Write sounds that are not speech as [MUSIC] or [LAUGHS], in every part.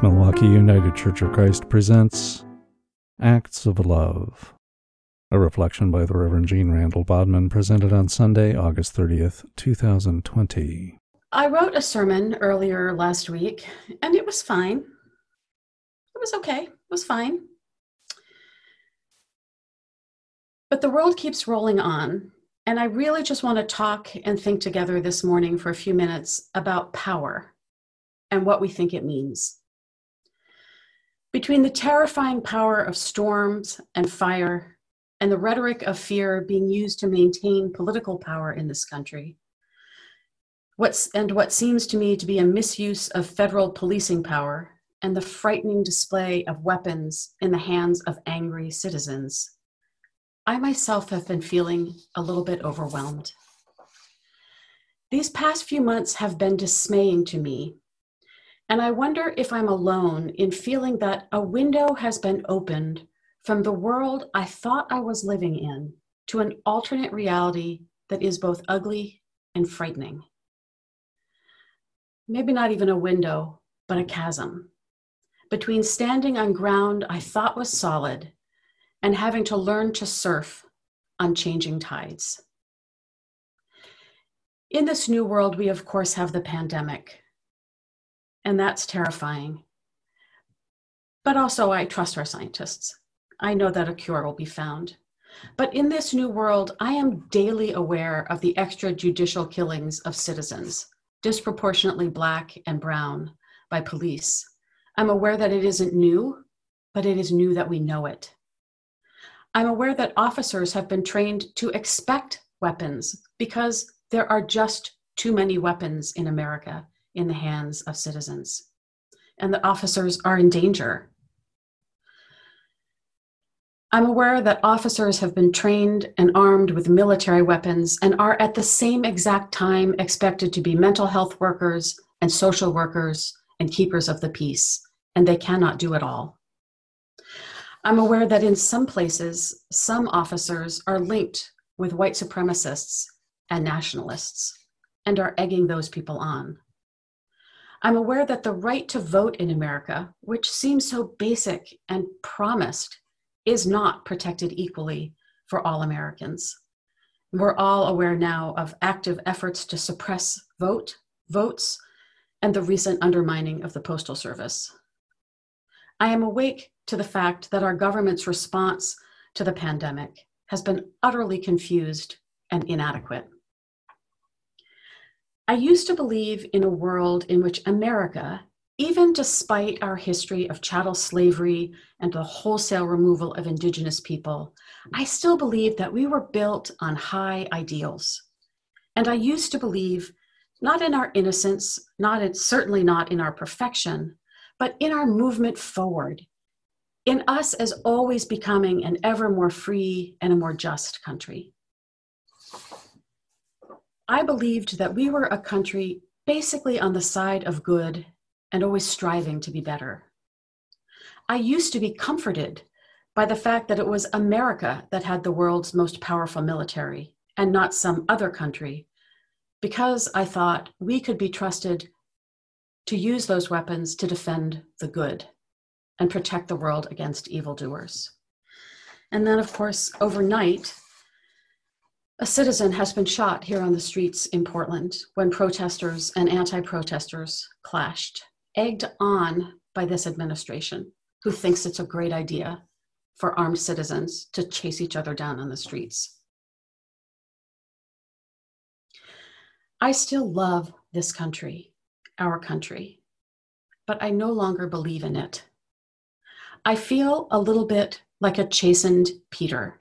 Milwaukie United Church of Christ presents Acts of Love, a reflection by the Reverend Jeanne Randall-Bodman presented on Sunday, August 30th, 2020. I wrote a sermon earlier last week and it was fine. It was okay. It was fine. But the world keeps rolling on, and I really just want to talk and think together this morning for a few minutes about power and what we think it means. Between the terrifying power of storms and fire and the rhetoric of fear being used to maintain political power in this country, what's, and what seems to me to be a misuse of federal policing power and the frightening display of weapons in the hands of angry citizens, I myself have been feeling a little bit overwhelmed. These past few months have been dismaying to me, and I wonder if I'm alone in feeling that a window has been opened from the world I thought I was living in to an alternate reality that is both ugly and frightening. Maybe not even a window, but a chasm between standing on ground I thought was solid and having to learn to surf on changing tides. In this new world, we of course have the pandemic, and that's terrifying. But also, I trust our scientists. I know that a cure will be found. But in this new world, I am daily aware of the extrajudicial killings of citizens, disproportionately black and brown, by police. I'm aware that it isn't new, but it is new that we know it. I'm aware that officers have been trained to expect weapons because there are just too many weapons in America in the hands of citizens, and the officers are in danger. I'm aware that officers have been trained and armed with military weapons and are at the same exact time expected to be mental health workers and social workers and keepers of the peace, and they cannot do it all. I'm aware that in some places, some officers are linked with white supremacists and nationalists and are egging those people on. I'm aware that the right to vote in America, which seems so basic and promised, is not protected equally for all Americans. We're all aware now of active efforts to suppress vote, votes, and the recent undermining of the Postal Service. I am awake to the fact that our government's response to the pandemic has been utterly confused and inadequate. I used to believe in a world in which America, even despite our history of chattel slavery and the wholesale removal of indigenous people, I still believed that we were built on high ideals. And I used to believe not in our innocence, not in, certainly not in our perfection, but in our movement forward in us as always becoming an ever more free and a more just country. I believed that we were a country basically on the side of good and always striving to be better. I used to be comforted by the fact that it was America that had the world's most powerful military and not some other country, because I thought we could be trusted to use those weapons to defend the good and protect the world against evildoers. And then, of course, overnight, a citizen has been shot here on the streets in Portland when protesters and anti protesters clashed, egged on by this administration, who thinks it's a great idea for armed citizens to chase each other down on the streets. I still love this country, our country, but I no longer believe in it. I feel a little bit like a chastened Peter,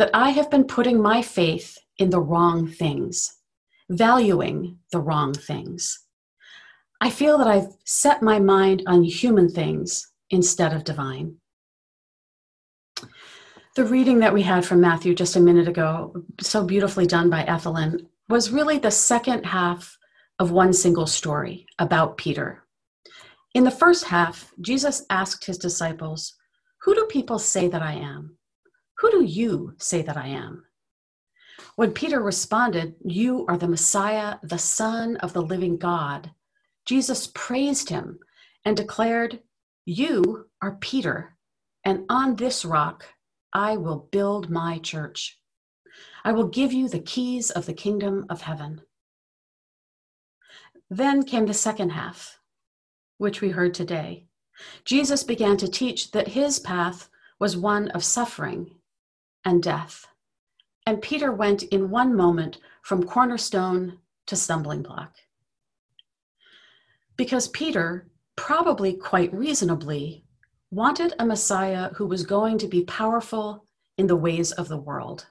that I have been putting my faith in the wrong things, valuing the wrong things. I feel that I've set my mind on human things instead of divine. The reading that we had from Matthew just a minute ago, so beautifully done by Ethelyn, was really the second half of one single story about Peter. In the first half, Jesus asked his disciples, Who do people say that I am? Who do you say that I am? When Peter responded, You are the Messiah, the Son of the living God, Jesus praised him and declared, You are Peter, and on this rock I will build my church. I will give you the keys of the kingdom of heaven. Then came the second half, which we heard today. Jesus began to teach that his path was one of suffering and death. And Peter went in one moment from cornerstone to stumbling block. Because Peter, probably quite reasonably, wanted a Messiah who was going to be powerful in the ways of the world,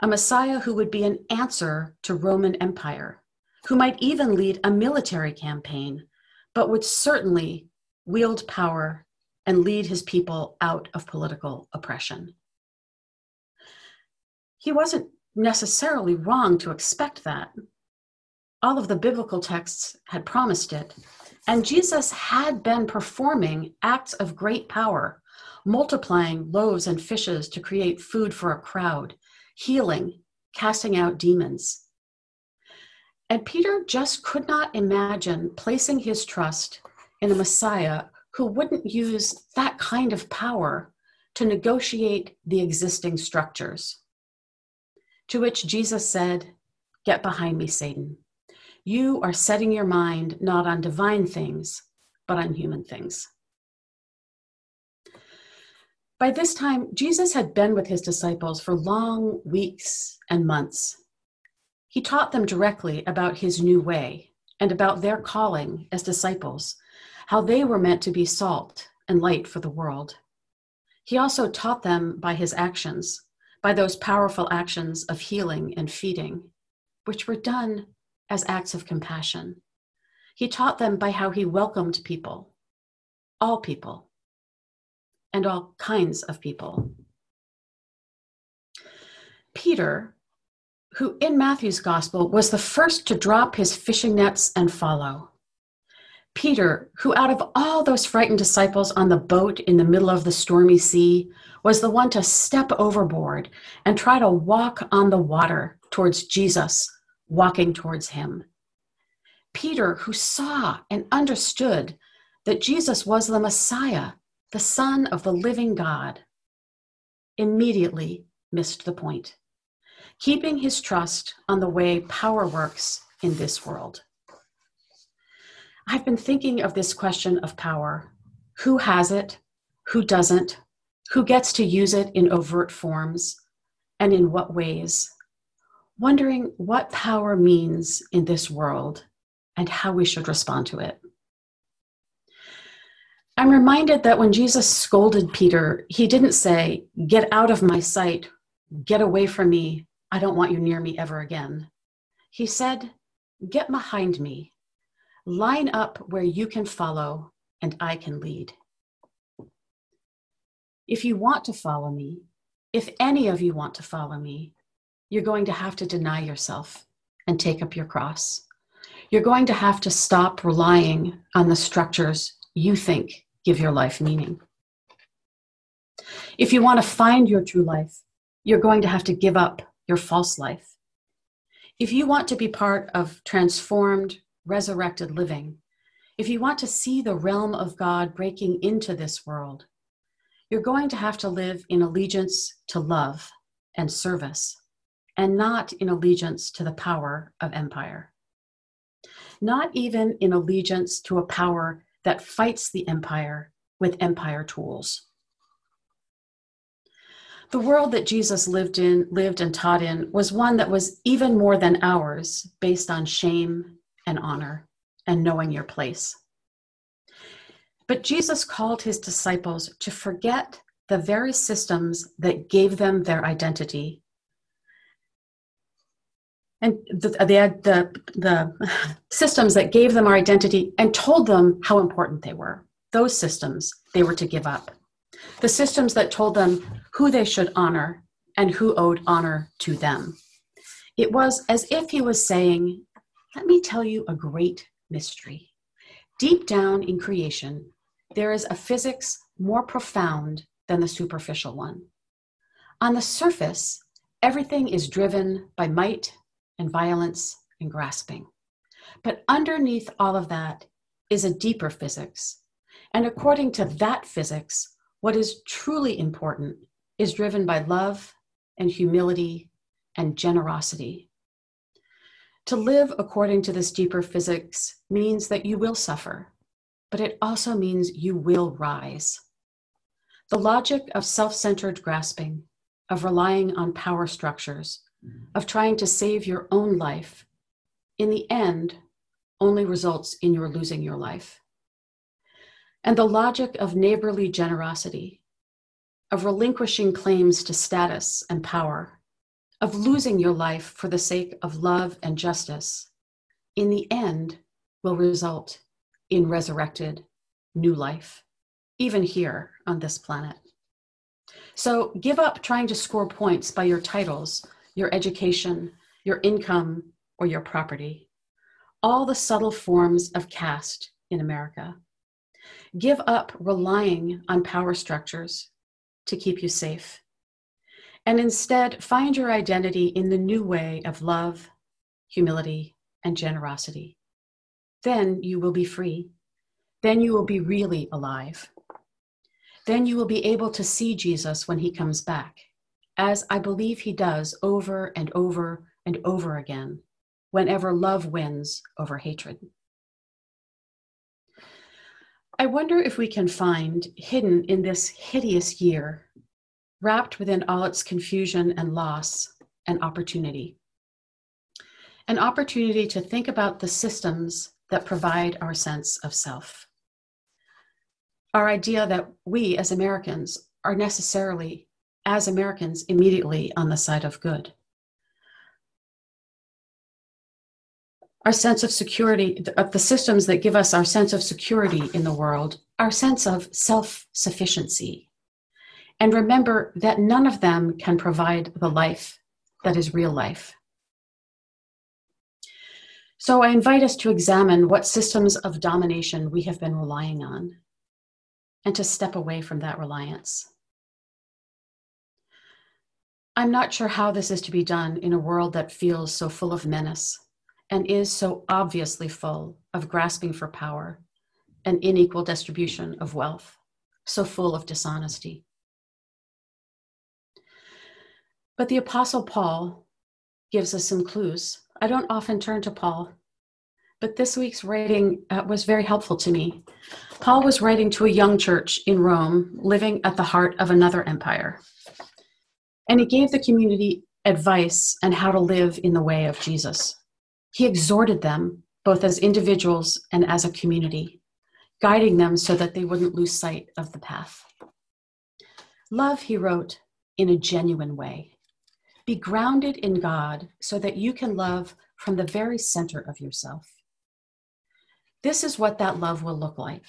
a Messiah who would be an answer to Roman Empire, who might even lead a military campaign, but would certainly wield power and lead his people out of political oppression. He wasn't necessarily wrong to expect that. All of the biblical texts had promised it, and Jesus had been performing acts of great power, multiplying loaves and fishes to create food for a crowd, healing, casting out demons. And Peter just could not imagine placing his trust in a Messiah who wouldn't use that kind of power to negotiate the existing structures. To which Jesus said, Get behind me, Satan. You are setting your mind not on divine things, but on human things. By this time, Jesus had been with his disciples for long weeks and months. He taught them directly about his new way and about their calling as disciples, how they were meant to be salt and light for the world. He also taught them by his actions, by those powerful actions of healing and feeding, which were done as acts of compassion. He taught them by how he welcomed people, all people, and all kinds of people. Peter, who in Matthew's gospel was the first to drop his fishing nets and follow. Peter, who out of all those frightened disciples on the boat in the middle of the stormy sea, was the one to step overboard and try to walk on the water towards Jesus, walking towards him. Peter, who saw and understood that Jesus was the Messiah, the Son of the living God, immediately missed the point, keeping his trust on the way power works in this world. I've been thinking of this question of power. Who has it, who doesn't, who gets to use it in overt forms, and in what ways? Wondering what power means in this world and how we should respond to it. I'm reminded that when Jesus scolded Peter, he didn't say, Get out of my sight, get away from me, I don't want you near me ever again. He said, Get behind me, line up where you can follow and I can lead. If you want to follow me, if any of you want to follow me, you're going to have to deny yourself and take up your cross. You're going to have to stop relying on the structures you think give your life meaning. If you want to find your true life, you're going to have to give up your false life. If you want to be part of transformed, resurrected living, if you want to see the realm of God breaking into this world, you're going to have to live in allegiance to love and service and not in allegiance to the power of empire. Not even in allegiance to a power that fights the empire with empire tools. The world that Jesus lived in, lived and taught in, was one that was even more than ours, based on shame and honor and knowing your place. But Jesus called his disciples to forget the very systems that gave them their identity and the, the, the, the [LAUGHS] systems that gave them our identity and told them how important they were. Those systems they were to give up. The systems that told them who they should honor and who owed honor to them. It was as if he was saying, Let me tell you a great mystery. Deep down in creation, there is a physics more profound than the superficial one. On the surface, everything is driven by might and violence and grasping. But underneath all of that is a deeper physics. And according to that physics, what is truly important is driven by love and humility and generosity. To live according to this deeper physics means that you will suffer, but it also means you will rise. The logic of self centered grasping, of relying on power structures, of trying to save your own life, in the end, only results in your losing your life. And the logic of neighborly generosity, of relinquishing claims to status and power, of losing your life for the sake of love and justice, in the end will result in resurrected new life, even here on this planet. So give up trying to score points by your titles, your education, your income, or your property. All the subtle forms of caste in America. Give up relying on power structures to keep you safe. And instead, find your identity in the new way of love, humility, and generosity. Then you will be free. Then you will be really alive. Then you will be able to see Jesus when he comes back, as I believe he does over and over and over again, whenever love wins over hatred. I wonder if we can find hidden in this hideous year, wrapped within all its confusion and loss, an opportunity. An opportunity to think about the systems that provide our sense of self. Our idea that we as Americans are necessarily, as Americans, immediately on the side of good. our sense of security, of the systems that give us our sense of security in the world, our sense of self sufficiency. And remember that none of them can provide the life that is real life. So I invite us to examine what systems of domination we have been relying on and to step away from that reliance. I'm not sure how this is to be done in a world that feels so full of menace and is so obviously full of grasping for power and unequal distribution of wealth, so full of dishonesty. But the Apostle Paul gives us some clues. I don't often turn to Paul, but this week's writing uh, was very helpful to me. Paul was writing to a young church in Rome, living at the heart of another empire. And he gave the community advice on how to live in the way of Jesus. He exhorted them, both as individuals and as a community, guiding them so that they wouldn't lose sight of the path. Love, he wrote, in a genuine way. Be grounded in God so that you can love from the very center of yourself. This is what that love will look like.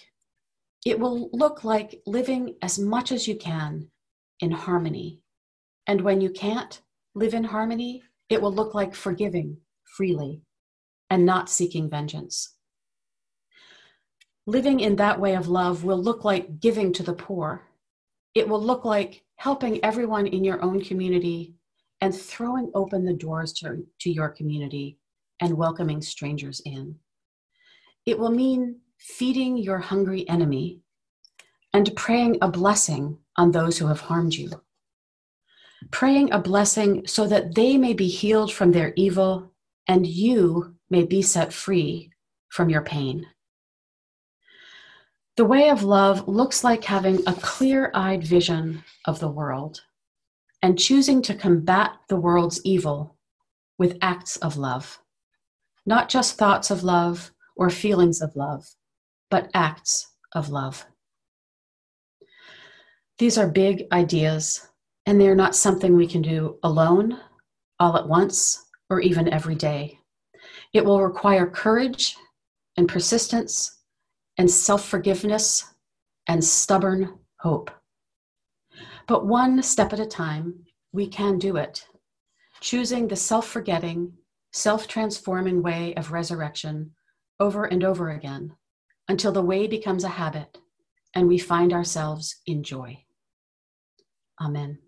It will look like living as much as you can in harmony. And when you can't live in harmony, it will look like forgiving freely and not seeking vengeance. Living in that way of love will look like giving to the poor. It will look like helping everyone in your own community and throwing open the doors to, to your community and welcoming strangers in. It will mean feeding your hungry enemy and praying a blessing on those who have harmed you. Praying a blessing so that they may be healed from their evil and you may be set free from your pain. The way of love looks like having a clear eyed vision of the world and choosing to combat the world's evil with acts of love. Not just thoughts of love or feelings of love, but acts of love. These are big ideas, and they're not something we can do alone, all at once, or even every day. It will require courage and persistence and self forgiveness and stubborn hope. But one step at a time, we can do it, choosing the self forgetting, self transforming way of resurrection over and over again until the way becomes a habit and we find ourselves in joy. Amen.